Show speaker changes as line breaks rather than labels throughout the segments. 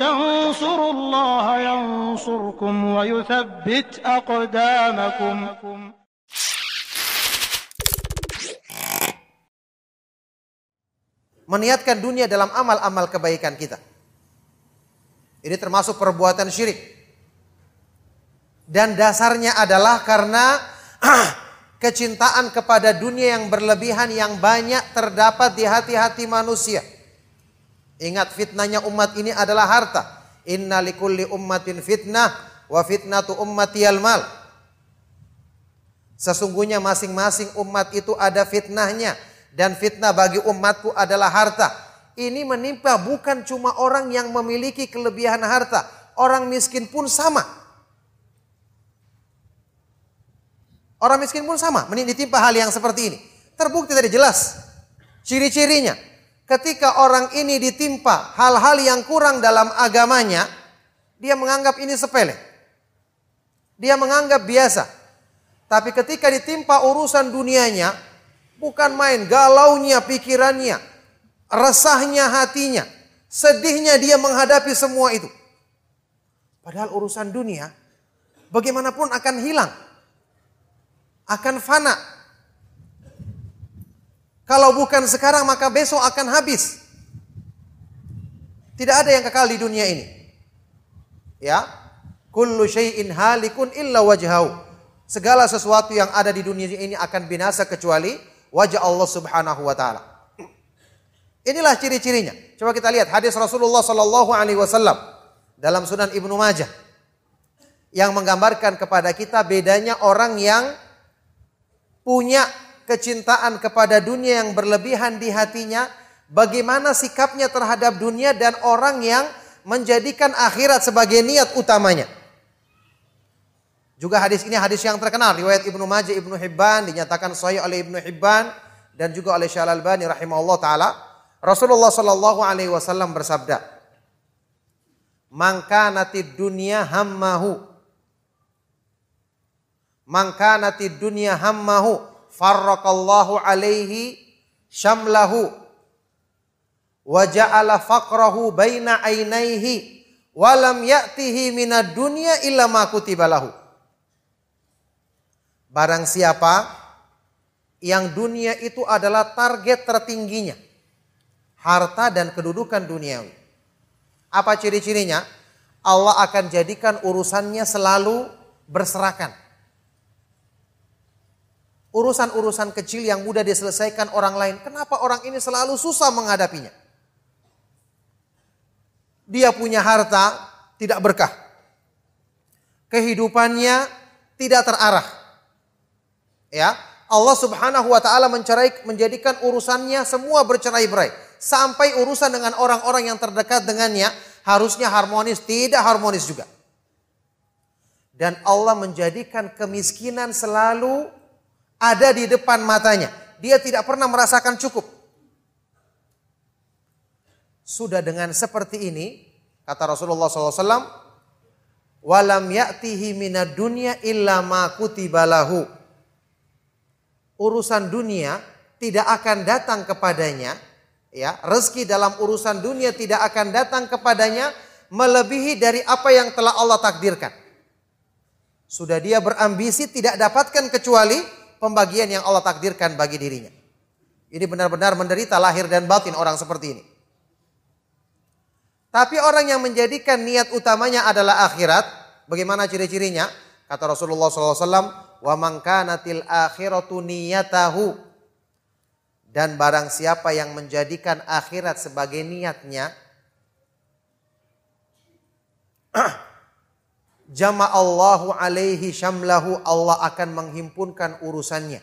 تنصروا الله ينصركم ويثبت أقدامكم
Meniatkan dunia dalam amal-amal kebaikan kita. Ini termasuk perbuatan syirik. Dan dasarnya adalah karena kecintaan kepada dunia yang berlebihan yang banyak terdapat di hati-hati manusia. Ingat fitnahnya umat ini adalah harta. Inna likulli ummatin fitnah wa fitnatu ummati mal. Sesungguhnya masing-masing umat itu ada fitnahnya dan fitnah bagi umatku adalah harta. Ini menimpa bukan cuma orang yang memiliki kelebihan harta, orang miskin pun sama. Orang miskin pun sama, ditimpa hal yang seperti ini. Terbukti tadi jelas ciri-cirinya. Ketika orang ini ditimpa hal-hal yang kurang dalam agamanya, dia menganggap ini sepele. Dia menganggap biasa. Tapi ketika ditimpa urusan dunianya, bukan main galaunya pikirannya, resahnya hatinya, sedihnya dia menghadapi semua itu. Padahal urusan dunia bagaimanapun akan hilang akan fana. Kalau bukan sekarang maka besok akan habis. Tidak ada yang kekal di dunia ini. Ya. Kullu syai'in halikun illa wajhahu. Segala sesuatu yang ada di dunia ini akan binasa kecuali wajah Allah Subhanahu wa taala. Inilah ciri-cirinya. Coba kita lihat hadis Rasulullah sallallahu alaihi wasallam dalam Sunan Ibnu Majah yang menggambarkan kepada kita bedanya orang yang punya kecintaan kepada dunia yang berlebihan di hatinya, bagaimana sikapnya terhadap dunia dan orang yang menjadikan akhirat sebagai niat utamanya. Juga hadis ini hadis yang terkenal riwayat Ibnu Majah Ibnu Hibban dinyatakan sahih oleh Ibnu Hibban dan juga oleh Syalal Albani rahimahullah taala. Rasulullah sallallahu alaihi wasallam bersabda, "Man kanatid dunya hammahu Man kanatid dunya hammahu farraqallahu alaihi syamlahu wa ja'ala faqrahu baina ainaihi wa lam ya'tihi minad dunya illa ma kutibalahu. Barang siapa yang dunia itu adalah target tertingginya. Harta dan kedudukan duniawi. Apa ciri-cirinya? Allah akan jadikan urusannya selalu berserakan urusan-urusan kecil yang mudah diselesaikan orang lain. Kenapa orang ini selalu susah menghadapinya? Dia punya harta tidak berkah. Kehidupannya tidak terarah. Ya, Allah Subhanahu wa taala mencerai menjadikan urusannya semua bercerai-berai sampai urusan dengan orang-orang yang terdekat dengannya harusnya harmonis, tidak harmonis juga. Dan Allah menjadikan kemiskinan selalu ada di depan matanya. Dia tidak pernah merasakan cukup. Sudah dengan seperti ini, kata Rasulullah SAW, walam ya'tihi minad dunya illa ma kutibalahu. Urusan dunia tidak akan datang kepadanya, ya, rezeki dalam urusan dunia tidak akan datang kepadanya melebihi dari apa yang telah Allah takdirkan. Sudah dia berambisi tidak dapatkan kecuali pembagian yang Allah takdirkan bagi dirinya. Ini benar-benar menderita lahir dan batin orang seperti ini. Tapi orang yang menjadikan niat utamanya adalah akhirat, bagaimana ciri-cirinya? Kata Rasulullah SAW, wa mangkanatil akhiratu niyatahu. Dan barang siapa yang menjadikan akhirat sebagai niatnya, jama'allahu alaihi syamlahu Allah akan menghimpunkan urusannya.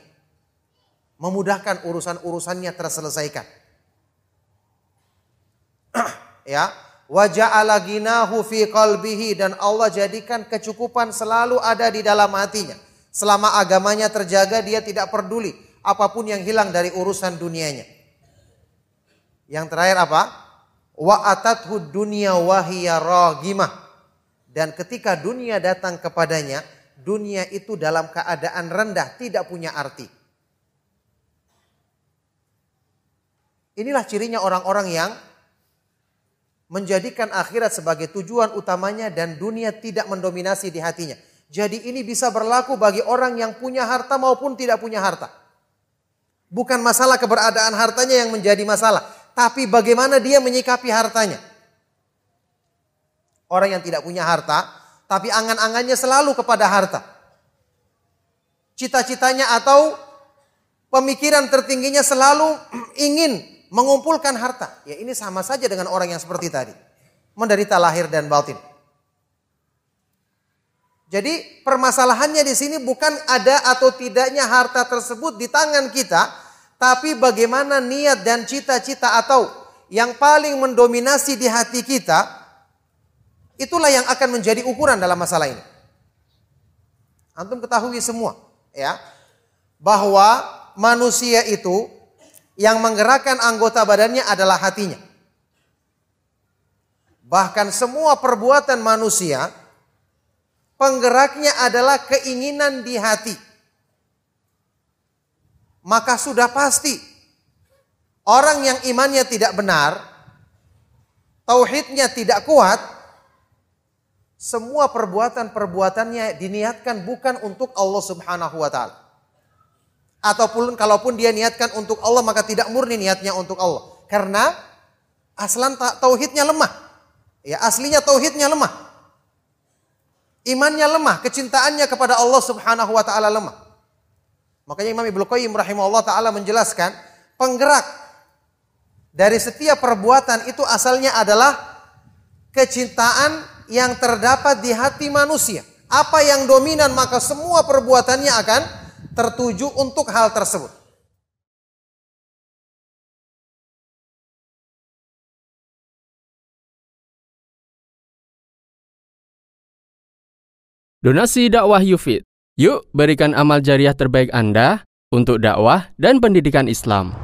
Memudahkan urusan-urusannya terselesaikan. ya, wa ja'ala ginahu fi qalbihi dan Allah jadikan kecukupan selalu ada di dalam hatinya. Selama agamanya terjaga dia tidak peduli apa pun yang hilang dari urusan dunianya. Yang terakhir apa? Wa atathu dunya wahiya ragimah dan ketika dunia datang kepadanya, dunia itu dalam keadaan rendah, tidak punya arti. Inilah cirinya orang-orang yang menjadikan akhirat sebagai tujuan utamanya dan dunia tidak mendominasi di hatinya. Jadi ini bisa berlaku bagi orang yang punya harta maupun tidak punya harta. Bukan masalah keberadaan hartanya yang menjadi masalah, tapi bagaimana dia menyikapi hartanya. Orang yang tidak punya harta, tapi angan-angannya selalu kepada harta. Cita-citanya atau pemikiran tertingginya selalu ingin mengumpulkan harta. Ya ini sama saja dengan orang yang seperti tadi. Menderita lahir dan batin. Jadi permasalahannya di sini bukan ada atau tidaknya harta tersebut di tangan kita, tapi bagaimana niat dan cita-cita atau yang paling mendominasi di hati kita, itulah yang akan menjadi ukuran dalam masalah ini. Antum ketahui semua, ya, bahwa manusia itu yang menggerakkan anggota badannya adalah hatinya. Bahkan semua perbuatan manusia penggeraknya adalah keinginan di hati. Maka sudah pasti orang yang imannya tidak benar, tauhidnya tidak kuat, semua perbuatan-perbuatannya diniatkan bukan untuk Allah Subhanahu wa taala. Ataupun kalaupun dia niatkan untuk Allah maka tidak murni niatnya untuk Allah. Karena aslan tauhidnya lemah. Ya, aslinya tauhidnya lemah. Imannya lemah, kecintaannya kepada Allah Subhanahu wa taala lemah. Makanya Imam Ibnu Qayyim rahimahullah taala menjelaskan penggerak dari setiap perbuatan itu asalnya adalah kecintaan yang terdapat di hati manusia. Apa yang dominan maka semua perbuatannya akan tertuju untuk hal tersebut.
Donasi dakwah Yufid. Yuk berikan amal jariah terbaik Anda untuk dakwah dan pendidikan Islam.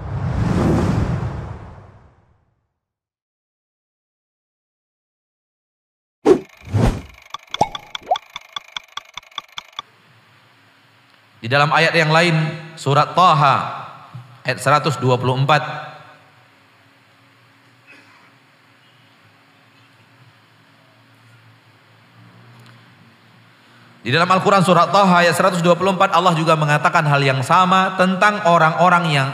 Di dalam ayat yang lain surat Taha ayat 124 Di dalam Al-Quran surat Taha ayat 124 Allah juga mengatakan hal yang sama tentang orang-orang yang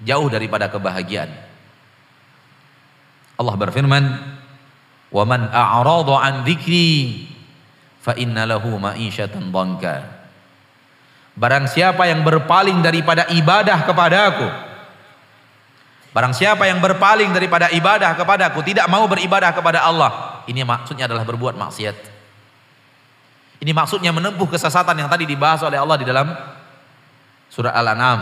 jauh daripada kebahagiaan. Allah berfirman, "Wa man a'rada an dzikri fa inna lahu ma'isyatan dhanka." Barang siapa yang berpaling daripada ibadah kepadaku Barang siapa yang berpaling daripada ibadah kepadaku Tidak mau beribadah kepada Allah Ini maksudnya adalah berbuat maksiat. Ini maksudnya menempuh kesesatan yang tadi dibahas oleh Allah di dalam Surah Al-An'am.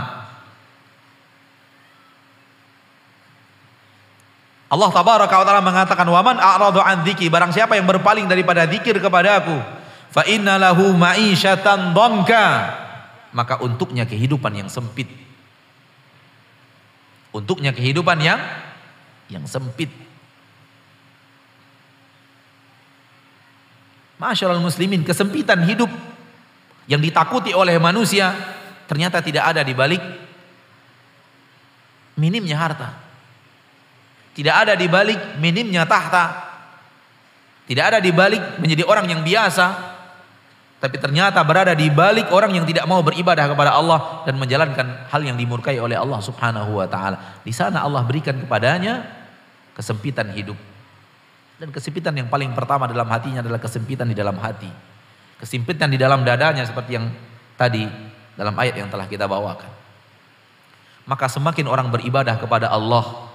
Allah tabaraka wa taala mengatakan waman a'radu an dzikri barang siapa yang berpaling daripada zikir kepadaku fa inna lahu ma'isyatan dhanka maka untuknya kehidupan yang sempit. Untuknya kehidupan yang yang sempit. Masyaallah muslimin, kesempitan hidup yang ditakuti oleh manusia ternyata tidak ada di balik minimnya harta. Tidak ada di balik minimnya tahta. Tidak ada di balik menjadi orang yang biasa, tapi ternyata berada di balik orang yang tidak mau beribadah kepada Allah dan menjalankan hal yang dimurkai oleh Allah Subhanahu wa taala. Di sana Allah berikan kepadanya kesempitan hidup. Dan kesempitan yang paling pertama dalam hatinya adalah kesempitan di dalam hati. Kesempitan di dalam dadanya seperti yang tadi dalam ayat yang telah kita bawakan. Maka semakin orang beribadah kepada Allah,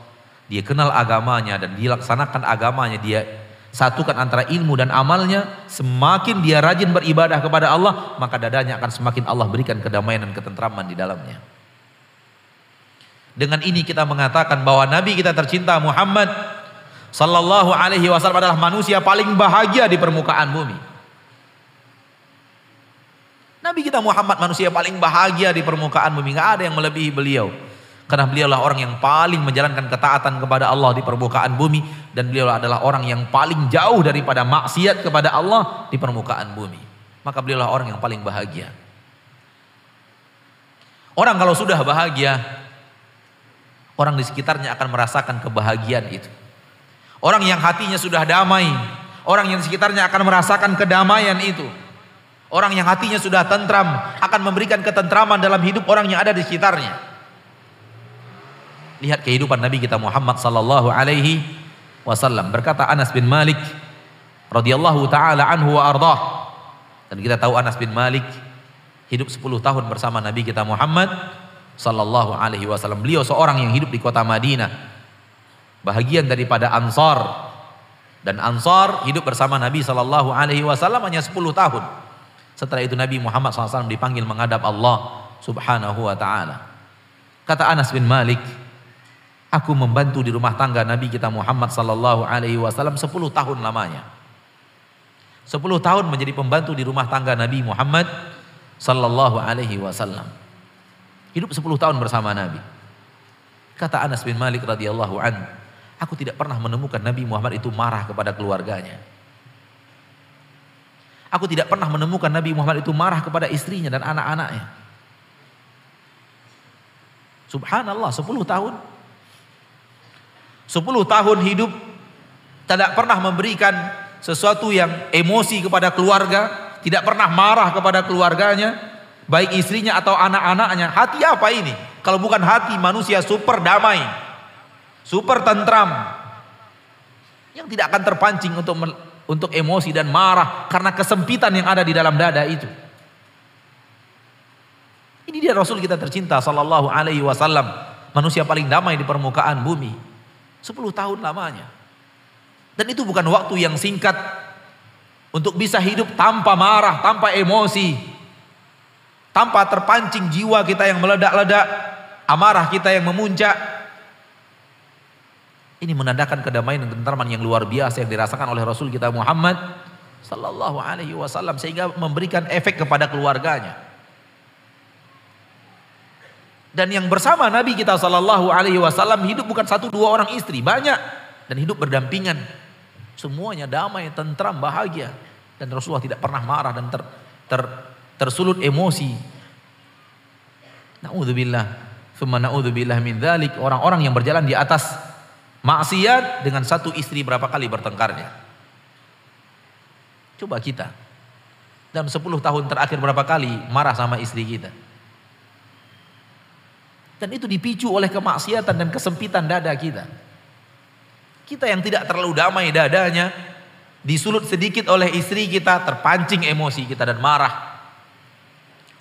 dia kenal agamanya dan dilaksanakan agamanya, dia satukan antara ilmu dan amalnya, semakin dia rajin beribadah kepada Allah, maka dadanya akan semakin Allah berikan kedamaian dan ketentraman di dalamnya. Dengan ini kita mengatakan bahwa Nabi kita tercinta Muhammad sallallahu alaihi wasallam adalah manusia paling bahagia di permukaan bumi. Nabi kita Muhammad manusia paling bahagia di permukaan bumi, nggak ada yang melebihi beliau. Karena beliaulah orang yang paling menjalankan ketaatan kepada Allah di permukaan bumi dan beliau adalah orang yang paling jauh daripada maksiat kepada Allah di permukaan bumi. Maka beliaulah orang yang paling bahagia. Orang kalau sudah bahagia, orang di sekitarnya akan merasakan kebahagiaan itu. Orang yang hatinya sudah damai, orang yang sekitarnya akan merasakan kedamaian itu. Orang yang hatinya sudah tentram akan memberikan ketentraman dalam hidup orang yang ada di sekitarnya. Lihat kehidupan Nabi kita Muhammad sallallahu alaihi wasallam. Berkata Anas bin Malik radhiyallahu taala anhu wa ardah. Dan kita tahu Anas bin Malik hidup 10 tahun bersama Nabi kita Muhammad sallallahu alaihi wasallam. Beliau seorang yang hidup di kota Madinah. Bahagian daripada Ansar. Dan Ansar hidup bersama Nabi sallallahu alaihi wasallam hanya 10 tahun. Setelah itu Nabi Muhammad SAW dipanggil menghadap Allah subhanahu wa ta'ala. Kata Anas bin Malik, aku membantu di rumah tangga Nabi kita Muhammad sallallahu alaihi wasallam 10 tahun lamanya. 10 tahun menjadi pembantu di rumah tangga Nabi Muhammad sallallahu alaihi wasallam. Hidup 10 tahun bersama Nabi. Kata Anas bin Malik radhiyallahu an, aku tidak pernah menemukan Nabi Muhammad itu marah kepada keluarganya. Aku tidak pernah menemukan Nabi Muhammad itu marah kepada istrinya dan anak-anaknya. Subhanallah, 10 tahun. 10 tahun hidup tidak pernah memberikan sesuatu yang emosi kepada keluarga, tidak pernah marah kepada keluarganya, baik istrinya atau anak-anaknya. Hati apa ini? Kalau bukan hati manusia super damai, super tentram, yang tidak akan terpancing untuk untuk emosi dan marah karena kesempitan yang ada di dalam dada itu. Ini dia Rasul kita tercinta sallallahu alaihi wasallam, manusia paling damai di permukaan bumi. 10 tahun lamanya. Dan itu bukan waktu yang singkat untuk bisa hidup tanpa marah, tanpa emosi, tanpa terpancing jiwa kita yang meledak-ledak, amarah kita yang memuncak, ini menandakan kedamaian dan ketentraman yang luar biasa yang dirasakan oleh Rasul kita Muhammad sallallahu alaihi wasallam sehingga memberikan efek kepada keluarganya. Dan yang bersama Nabi kita sallallahu alaihi wasallam hidup bukan satu dua orang istri, banyak dan hidup berdampingan. Semuanya damai, tentram, bahagia dan Rasulullah tidak pernah marah dan ter, ter, tersulut emosi. Nauzubillah, thumma naudzubillah min dzalik. Orang-orang yang berjalan di atas Maksiat dengan satu istri berapa kali bertengkarnya? Coba kita. Dalam 10 tahun terakhir berapa kali marah sama istri kita? Dan itu dipicu oleh kemaksiatan dan kesempitan dada kita. Kita yang tidak terlalu damai dadanya, disulut sedikit oleh istri kita, terpancing emosi kita dan marah.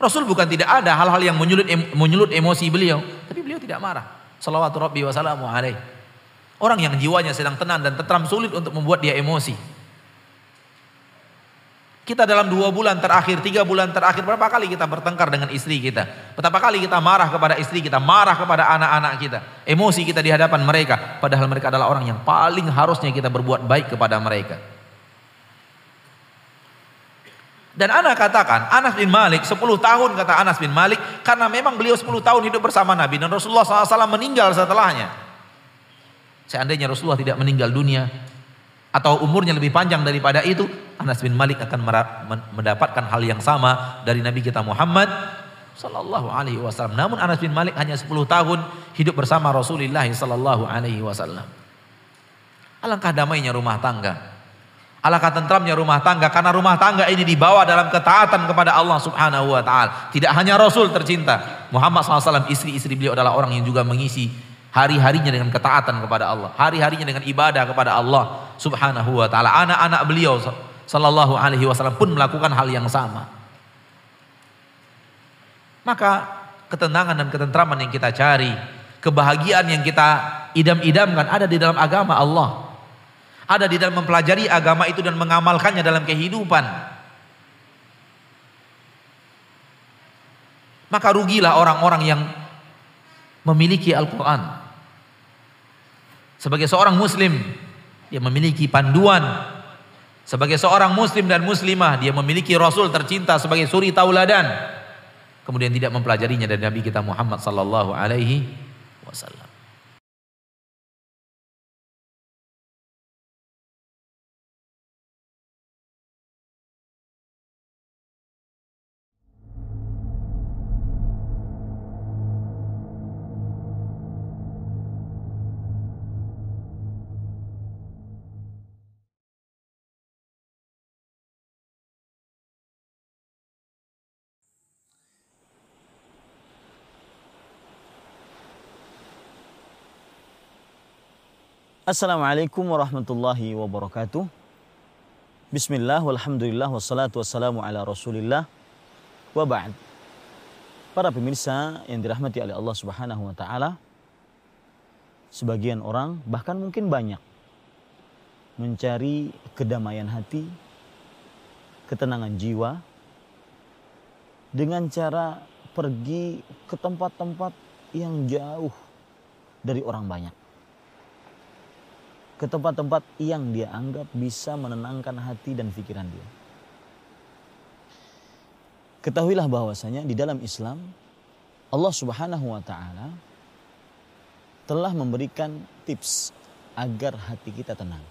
Rasul bukan tidak ada hal-hal yang menyulut, menyulut emosi beliau, tapi beliau tidak marah. Salawatu Rabbi wa salamu alaihi. Orang yang jiwanya sedang tenang dan tetram sulit untuk membuat dia emosi. Kita dalam dua bulan terakhir, tiga bulan terakhir, berapa kali kita bertengkar dengan istri kita? Betapa kali kita marah kepada istri kita, marah kepada anak-anak kita. Emosi kita di hadapan mereka. Padahal mereka adalah orang yang paling harusnya kita berbuat baik kepada mereka. Dan anak katakan, Anas bin Malik 10 tahun kata Anas bin Malik. Karena memang beliau 10 tahun hidup bersama Nabi. Dan Rasulullah SAW meninggal setelahnya. Seandainya Rasulullah tidak meninggal dunia atau umurnya lebih panjang daripada itu, Anas bin Malik akan mendapatkan hal yang sama dari Nabi kita Muhammad sallallahu alaihi wasallam. Namun Anas bin Malik hanya 10 tahun hidup bersama Rasulullah sallallahu alaihi wasallam. Alangkah damainya rumah tangga. Alangkah tentramnya rumah tangga karena rumah tangga ini dibawa dalam ketaatan kepada Allah Subhanahu wa taala. Tidak hanya Rasul tercinta, Muhammad SAW istri-istri beliau adalah orang yang juga mengisi hari-harinya dengan ketaatan kepada Allah, hari-harinya dengan ibadah kepada Allah Subhanahu wa taala. Anak-anak beliau sallallahu alaihi wasallam pun melakukan hal yang sama. Maka ketenangan dan ketentraman yang kita cari, kebahagiaan yang kita idam-idamkan ada di dalam agama Allah. Ada di dalam mempelajari agama itu dan mengamalkannya dalam kehidupan. Maka rugilah orang-orang yang memiliki Al-Quran sebagai seorang muslim, dia memiliki panduan. Sebagai seorang muslim dan muslimah, dia memiliki rasul tercinta sebagai suri tauladan. Kemudian tidak mempelajarinya dari Nabi kita Muhammad sallallahu alaihi wasallam.
Assalamualaikum warahmatullahi wabarakatuh. Bismillah, walhamdulillah, wassalatu wassalamu ala rasulillah, wa ba'd. Para pemirsa yang dirahmati oleh Allah subhanahu wa ta'ala, sebagian orang, bahkan mungkin banyak, mencari kedamaian hati, ketenangan jiwa, dengan cara pergi ke tempat-tempat yang jauh dari orang banyak ke tempat-tempat yang dia anggap bisa menenangkan hati dan pikiran dia. Ketahuilah bahwasanya di dalam Islam Allah Subhanahu wa taala telah memberikan tips agar hati kita tenang.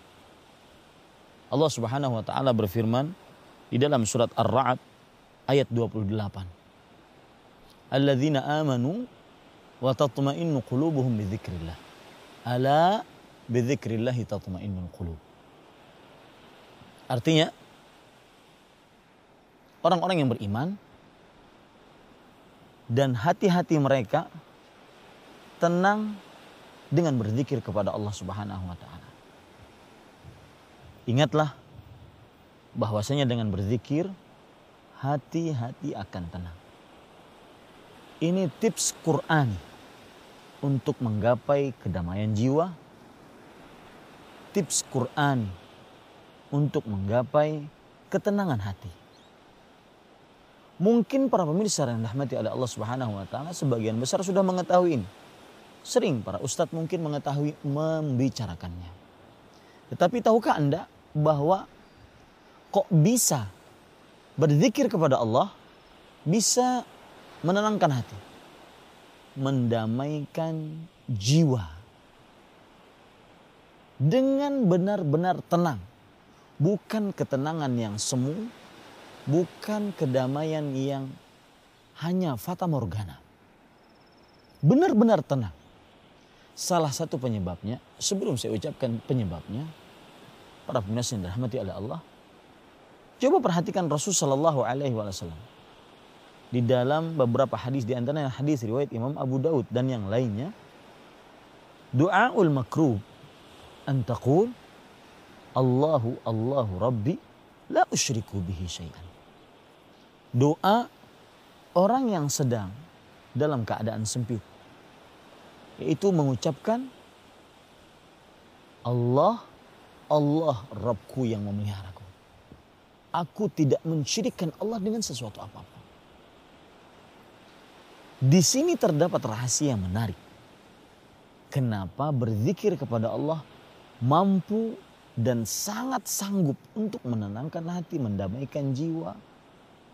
Allah Subhanahu wa taala berfirman di dalam surat Ar-Ra'd ayat 28. Alladzina amanu wa tatma'innu qulubuhum bi dzikrillah. Ala bidzikrillahi tatma'innul qulub. Artinya orang-orang yang beriman dan hati-hati mereka tenang dengan berzikir kepada Allah Subhanahu wa taala. Ingatlah bahwasanya dengan berzikir hati-hati akan tenang. Ini tips Quran untuk menggapai kedamaian jiwa tips Quran untuk menggapai ketenangan hati. Mungkin para pemirsa yang dirahmati oleh Allah Subhanahu wa taala sebagian besar sudah mengetahui ini. Sering para ustadz mungkin mengetahui membicarakannya. Tetapi tahukah Anda bahwa kok bisa berzikir kepada Allah bisa menenangkan hati, mendamaikan jiwa dengan benar-benar tenang. Bukan ketenangan yang semu, bukan kedamaian yang hanya fata morgana. Benar-benar tenang. Salah satu penyebabnya, sebelum saya ucapkan penyebabnya, para pemirsa yang dirahmati oleh Allah, coba perhatikan Rasul Shallallahu Alaihi Wasallam di dalam beberapa hadis di antaranya hadis riwayat Imam Abu Daud dan yang lainnya, doaul makruh an taqul Allahu Allahu Rabbi la usyriku bihi syai'an. Doa orang yang sedang dalam keadaan sempit yaitu mengucapkan Allah Allah Rabbku yang memeliharaku. Aku tidak mensyirikkan Allah dengan sesuatu apa pun. Di sini terdapat rahasia yang menarik. Kenapa berzikir kepada Allah mampu dan sangat sanggup untuk menenangkan hati, mendamaikan jiwa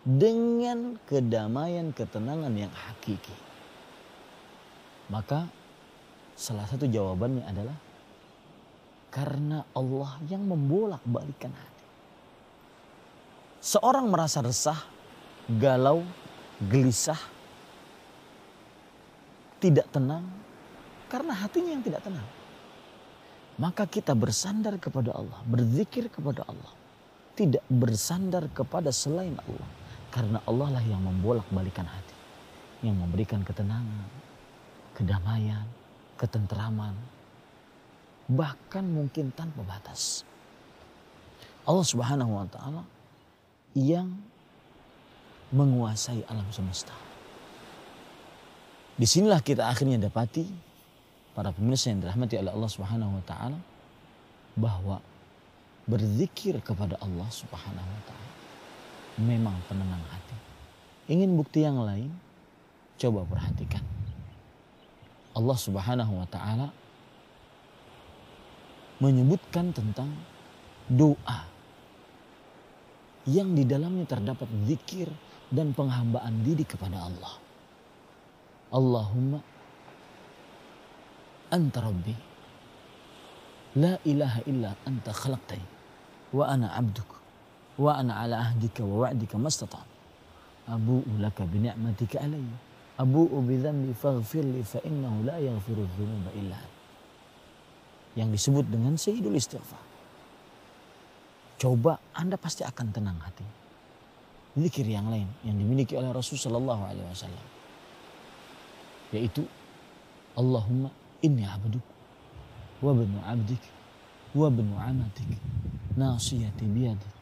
dengan kedamaian ketenangan yang hakiki. Maka salah satu jawabannya adalah karena Allah yang membolak-balikan hati. Seorang merasa resah, galau, gelisah, tidak tenang karena hatinya yang tidak tenang maka kita bersandar kepada Allah, berzikir kepada Allah. Tidak bersandar kepada selain Allah. Karena Allah lah yang membolak-balikan hati. Yang memberikan ketenangan, kedamaian, ketenteraman. Bahkan mungkin tanpa batas. Allah subhanahu wa ta'ala yang menguasai alam semesta. Di sinilah kita akhirnya dapati para pemirsa yang dirahmati oleh Allah Subhanahu wa taala bahwa berzikir kepada Allah Subhanahu wa taala memang penenang hati. Ingin bukti yang lain? Coba perhatikan. Allah Subhanahu wa taala menyebutkan tentang doa yang di dalamnya terdapat zikir dan penghambaan diri kepada Allah. Allahumma anta rabbi. La ilaha illa anta khalaqtani wa ana abduk. Wa ana ala ahdika wa wa'dika mastata' abu'u laka bi ni'matika alayya. Abu'u bi dhanbi faghfir li fa innahu la yaghfiru dhunuba illa yang disebut dengan sayyidul istighfar. Coba anda pasti akan tenang hati. Zikir yang lain yang dimiliki oleh Rasul sallallahu alaihi wasallam. Yaitu Allahumma abduk wa banu abdik وابن عمتك. ناصيتي بيدك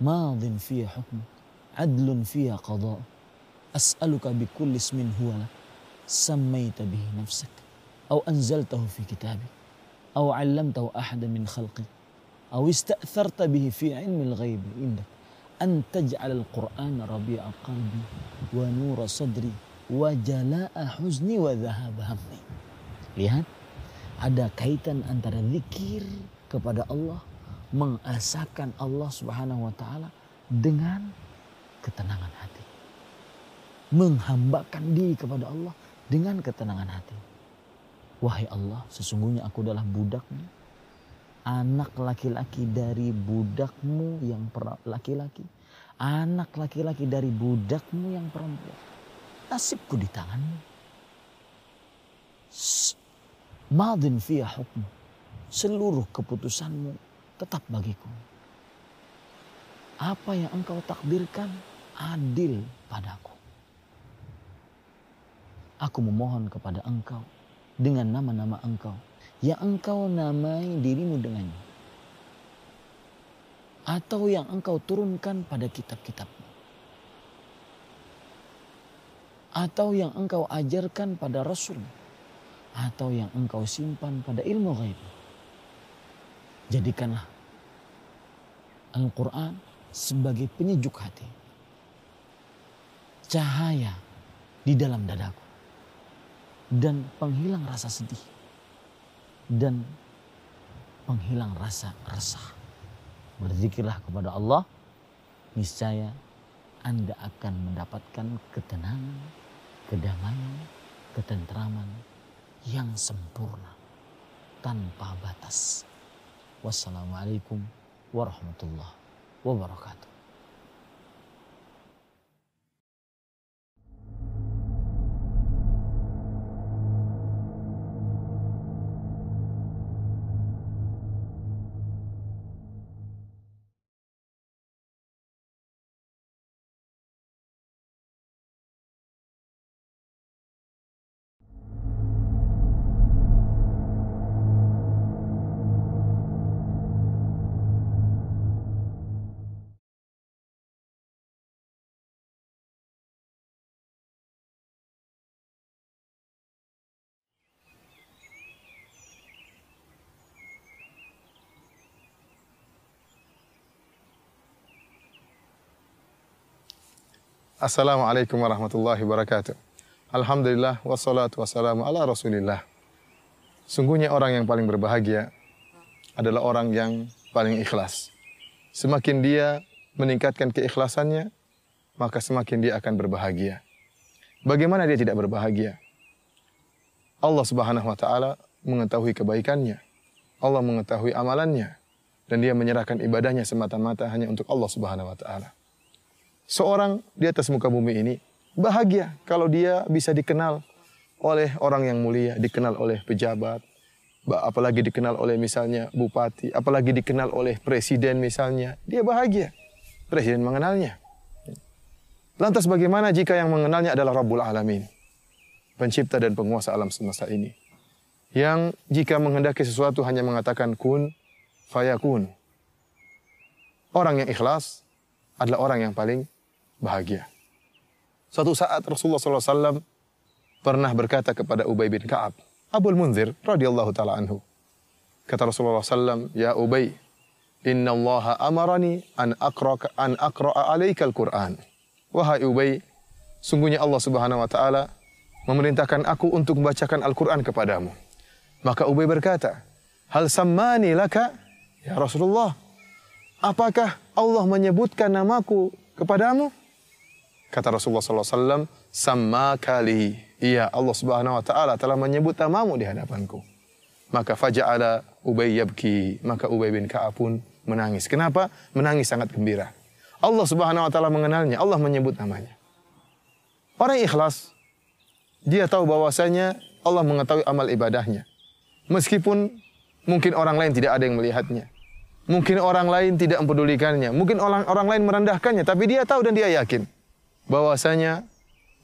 ماض في حكمك عدل فيها قضاء أسألك بكل اسم هو لك سميت به نفسك أو أنزلته في كتابك أو علمته أحدا من خلقك أو استأثرت به في علم الغيب عندك. أن تجعل القرآن ربيع قلبي ونور صدري وجلاء حزني وذهاب همي. Lihat, ada kaitan antara zikir kepada Allah, mengasakan Allah Subhanahu wa taala dengan ketenangan hati. Menghambakan diri kepada Allah dengan ketenangan hati. Wahai Allah, sesungguhnya aku adalah budakmu. Anak laki-laki dari budakmu yang laki-laki. Anak laki-laki dari budakmu yang perempuan. Nasibku di tanganmu. Madin fiyah hukmu. Seluruh keputusanmu tetap bagiku. Apa yang engkau takdirkan adil padaku. Aku memohon kepada engkau dengan nama-nama engkau yang engkau namai dirimu dengannya. Atau yang engkau turunkan pada kitab-kitabmu. Atau yang engkau ajarkan pada Rasul atau yang engkau simpan pada ilmu gaib. Jadikanlah Al-Quran sebagai penyejuk hati. Cahaya di dalam dadaku. Dan penghilang rasa sedih. Dan penghilang rasa resah. Berzikirlah kepada Allah. Niscaya Anda akan mendapatkan ketenangan, kedamaian, ketentraman, yang sempurna tanpa batas. Wassalamualaikum warahmatullahi wabarakatuh.
Assalamualaikum warahmatullahi wabarakatuh. Alhamdulillah wassalatu wassalamu ala rasulillah. Sungguhnya orang yang paling berbahagia adalah orang yang paling ikhlas. Semakin dia meningkatkan keikhlasannya, maka semakin dia akan berbahagia. Bagaimana dia tidak berbahagia? Allah Subhanahu wa taala mengetahui kebaikannya. Allah mengetahui amalannya dan dia menyerahkan ibadahnya semata-mata hanya untuk Allah Subhanahu wa taala seorang di atas muka bumi ini bahagia kalau dia bisa dikenal oleh orang yang mulia, dikenal oleh pejabat, apalagi dikenal oleh misalnya bupati, apalagi dikenal oleh presiden misalnya, dia bahagia. Presiden mengenalnya. Lantas bagaimana jika yang mengenalnya adalah Rabbul Alamin, pencipta dan penguasa alam semesta ini? Yang jika menghendaki sesuatu hanya mengatakan kun, fayakun. Orang yang ikhlas adalah orang yang paling bahagia. Suatu saat Rasulullah SAW pernah berkata kepada Ubay bin Ka'ab, Abul Munzir radhiyallahu taala anhu. Kata Rasulullah SAW, Ya Ubay, Inna Allah amarani an aqra'a an aqra'a alaikal Qur'an. Wahai Ubay, sungguhnya Allah Subhanahu wa taala memerintahkan aku untuk membacakan Al-Qur'an kepadamu. Maka Ubay berkata, Hal sammani laka ya Rasulullah. Apakah Allah menyebutkan namaku kepadamu? Kata Rasulullah SAW, sama kali. Iya, Allah Subhanahu Wa Taala telah menyebut namamu di hadapanku. Maka faja'ala Ubay yabki. Maka Ubay bin Ka'ab pun menangis. Kenapa? Menangis sangat gembira. Allah Subhanahu Wa Taala mengenalnya. Allah menyebut namanya. Orang ikhlas, dia tahu bahwasanya Allah mengetahui amal ibadahnya. Meskipun mungkin orang lain tidak ada yang melihatnya. Mungkin orang lain tidak mempedulikannya. Mungkin orang orang lain merendahkannya, tapi dia tahu dan dia yakin bahwasanya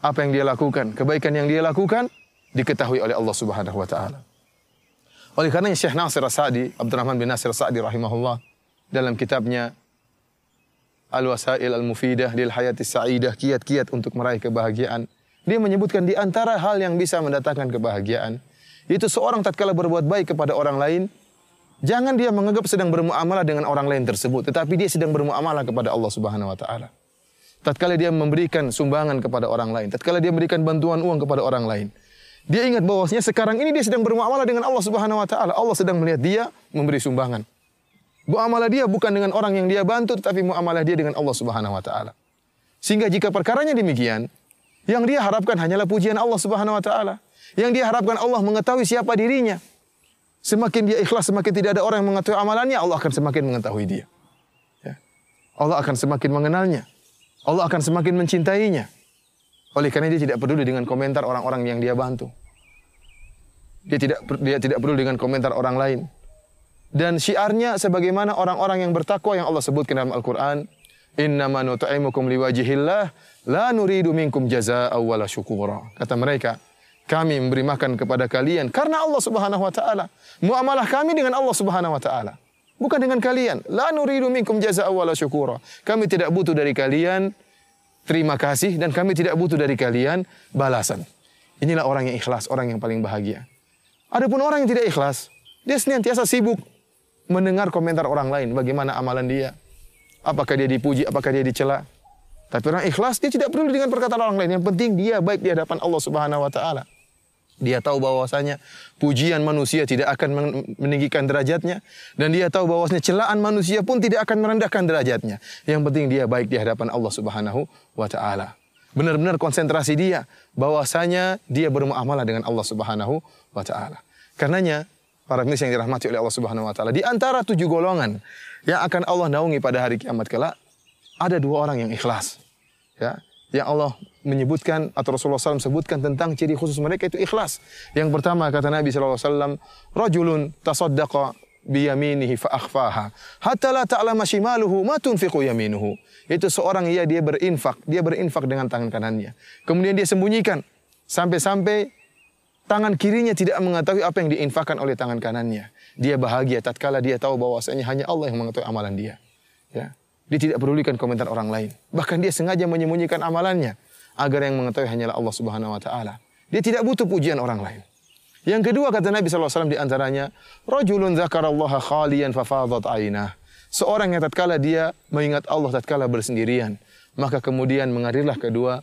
apa yang dia lakukan, kebaikan yang dia lakukan diketahui oleh Allah Subhanahu wa taala. Oleh karenanya Syekh Nasir As-Sa'di, Abdurrahman bin Nasir As-Sa'di rahimahullah dalam kitabnya Al-Wasail Al-Mufidah lil Hayati Sa'idah, kiat-kiat untuk meraih kebahagiaan. Dia menyebutkan di antara hal yang bisa mendatangkan kebahagiaan, itu seorang tatkala berbuat baik kepada orang lain, jangan dia menganggap sedang bermuamalah dengan orang lain tersebut, tetapi dia sedang bermuamalah kepada Allah Subhanahu wa taala. Tatkala dia memberikan sumbangan kepada orang lain, tatkala dia memberikan bantuan uang kepada orang lain, dia ingat bahwasanya sekarang ini dia sedang bermuamalah dengan Allah Subhanahu wa taala. Allah sedang melihat dia memberi sumbangan. Muamalah dia bukan dengan orang yang dia bantu, tetapi muamalah dia dengan Allah Subhanahu wa taala. Sehingga jika perkaranya demikian, yang dia harapkan hanyalah pujian Allah Subhanahu wa taala. Yang dia harapkan Allah mengetahui siapa dirinya. Semakin dia ikhlas, semakin tidak ada orang yang mengetahui amalannya, Allah akan semakin mengetahui dia. Ya. Allah akan semakin mengenalnya. Allah akan semakin mencintainya. Oleh karena dia tidak peduli dengan komentar orang-orang yang dia bantu. Dia tidak dia tidak peduli dengan komentar orang lain dan syiarnya sebagaimana orang-orang yang bertakwa yang Allah sebutkan dalam Al-Qur'an, "Innama nut'imukum liwajhillah la nuridu minkum jazaa'a wala syukura." Kata mereka, kami memberi makan kepada kalian karena Allah Subhanahu wa taala. Muamalah kami dengan Allah Subhanahu wa taala. Bukan dengan kalian. La nuridu minkum jazaa'a wala syukura. Kami tidak butuh dari kalian terima kasih dan kami tidak butuh dari kalian balasan. Inilah orang yang ikhlas, orang yang paling bahagia. Adapun orang yang tidak ikhlas, dia senantiasa sibuk mendengar komentar orang lain, bagaimana amalan dia. Apakah dia dipuji, apakah dia dicela. Tapi orang ikhlas, dia tidak peduli dengan perkataan orang lain. Yang penting dia baik di hadapan Allah Subhanahu wa taala. Dia tahu bahwasanya pujian manusia tidak akan meninggikan derajatnya dan dia tahu bahwasanya celaan manusia pun tidak akan merendahkan derajatnya. Yang penting dia baik di hadapan Allah Subhanahu wa taala. Benar-benar konsentrasi dia bahwasanya dia bermuamalah dengan Allah Subhanahu wa taala. Karenanya para pemirsa yang dirahmati oleh Allah Subhanahu wa taala. Di antara tujuh golongan yang akan Allah naungi pada hari kiamat kelak, ada dua orang yang ikhlas. Ya, yang Allah menyebutkan atau Rasulullah SAW sebutkan tentang ciri khusus mereka itu ikhlas. Yang pertama kata Nabi SAW, rajulun tasaddaqa biyaminihi fa akhfaha hatta la ta'lama shimaluhu ma tunfiqu yaminuhu. Itu seorang ya dia berinfak, dia berinfak dengan tangan kanannya. Kemudian dia sembunyikan sampai-sampai tangan kirinya tidak mengetahui apa yang diinfakkan oleh tangan kanannya. Dia bahagia tatkala dia tahu bahwasanya hanya Allah yang mengetahui amalan dia. Ya. Dia tidak pedulikan komentar orang lain. Bahkan dia sengaja menyembunyikan amalannya agar yang mengetahui hanyalah Allah Subhanahu wa taala. Dia tidak butuh pujian orang lain. Yang kedua kata Nabi SAW di antaranya, Rajulun zakarallaha khalian fafadat ainah. Seorang yang tatkala dia mengingat Allah tatkala bersendirian, maka kemudian mengalirlah kedua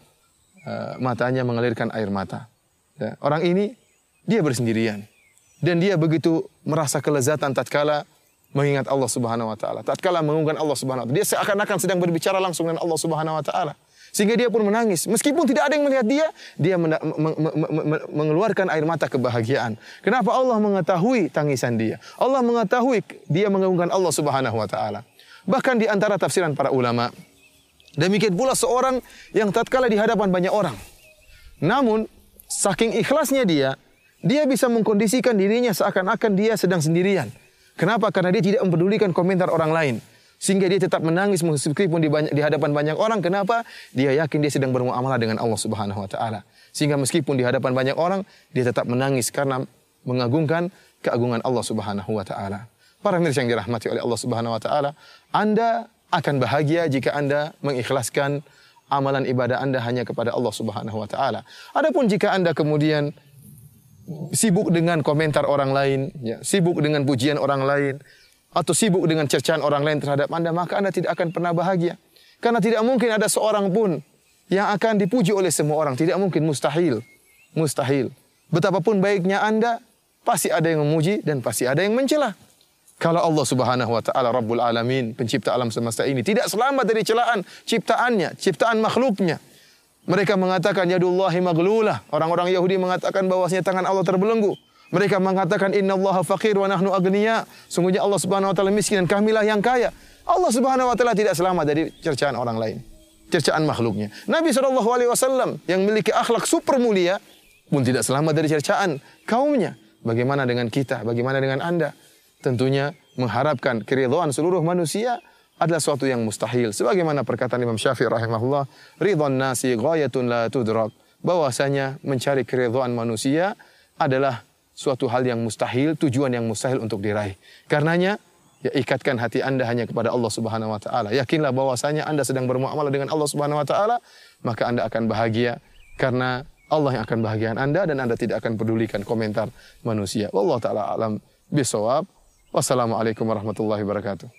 uh, matanya mengalirkan air mata. Ya, orang ini dia bersendirian dan dia begitu merasa kelezatan tatkala mengingat Allah Subhanahu wa taala. Tatkala mengungkan Allah Subhanahu wa taala, dia seakan-akan sedang berbicara langsung dengan Allah Subhanahu wa taala. Sehingga dia pun menangis. Meskipun tidak ada yang melihat dia, dia mengeluarkan air mata kebahagiaan. Kenapa Allah mengetahui tangisan dia? Allah mengetahui dia mengagungkan Allah Subhanahu wa taala. Bahkan di antara tafsiran para ulama, demikian pula seorang yang tatkala di hadapan banyak orang. Namun saking ikhlasnya dia, dia bisa mengkondisikan dirinya seakan-akan dia sedang sendirian. Kenapa? Karena dia tidak mempedulikan komentar orang lain. Sehingga dia tetap menangis meskipun di, banyak, di hadapan banyak orang. Kenapa? Dia yakin dia sedang bermuamalah dengan Allah Subhanahu wa taala. Sehingga meskipun di hadapan banyak orang, dia tetap menangis karena mengagungkan keagungan Allah Subhanahu wa taala. Para mirsa yang dirahmati oleh Allah Subhanahu wa taala, Anda akan bahagia jika Anda mengikhlaskan amalan ibadah Anda hanya kepada Allah Subhanahu wa taala. Adapun jika Anda kemudian sibuk dengan komentar orang lain, ya, sibuk dengan pujian orang lain, atau sibuk dengan cercaan orang lain terhadap Anda, maka Anda tidak akan pernah bahagia. Karena tidak mungkin ada seorang pun yang akan dipuji oleh semua orang. Tidak mungkin, mustahil. Mustahil. Betapapun baiknya Anda, pasti ada yang memuji dan pasti ada yang mencela. Kalau Allah Subhanahu wa taala Rabbul Alamin, pencipta alam semesta ini tidak selamat dari celaan ciptaannya, ciptaan makhluknya. Mereka mengatakan yadullahi maglulah. Orang-orang Yahudi mengatakan bahwasanya tangan Allah terbelenggu. Mereka mengatakan innallaha faqir wa nahnu agniya. Sungguhnya Allah Subhanahu wa taala miskin dan kamilah yang kaya. Allah Subhanahu wa taala tidak selamat dari cercaan orang lain, cercaan makhluknya. Nabi wasallam yang memiliki akhlak super mulia pun tidak selamat dari cercaan kaumnya. Bagaimana dengan kita? Bagaimana dengan Anda? tentunya mengharapkan keridhaan seluruh manusia adalah suatu yang mustahil. Sebagaimana perkataan Imam Syafi'i rahimahullah, ridwan nasi ghayatun la tudrak. Bahwasanya mencari keridhaan manusia adalah suatu hal yang mustahil, tujuan yang mustahil untuk diraih. Karenanya, ya ikatkan hati Anda hanya kepada Allah Subhanahu wa taala. Yakinlah bahwasanya Anda sedang bermuamalah dengan Allah Subhanahu wa taala, maka Anda akan bahagia karena Allah yang akan bahagian Anda dan Anda tidak akan pedulikan komentar manusia. Wallahu taala alam bisawab. Wassalamualaikum warahmatullahi wabarakatuh.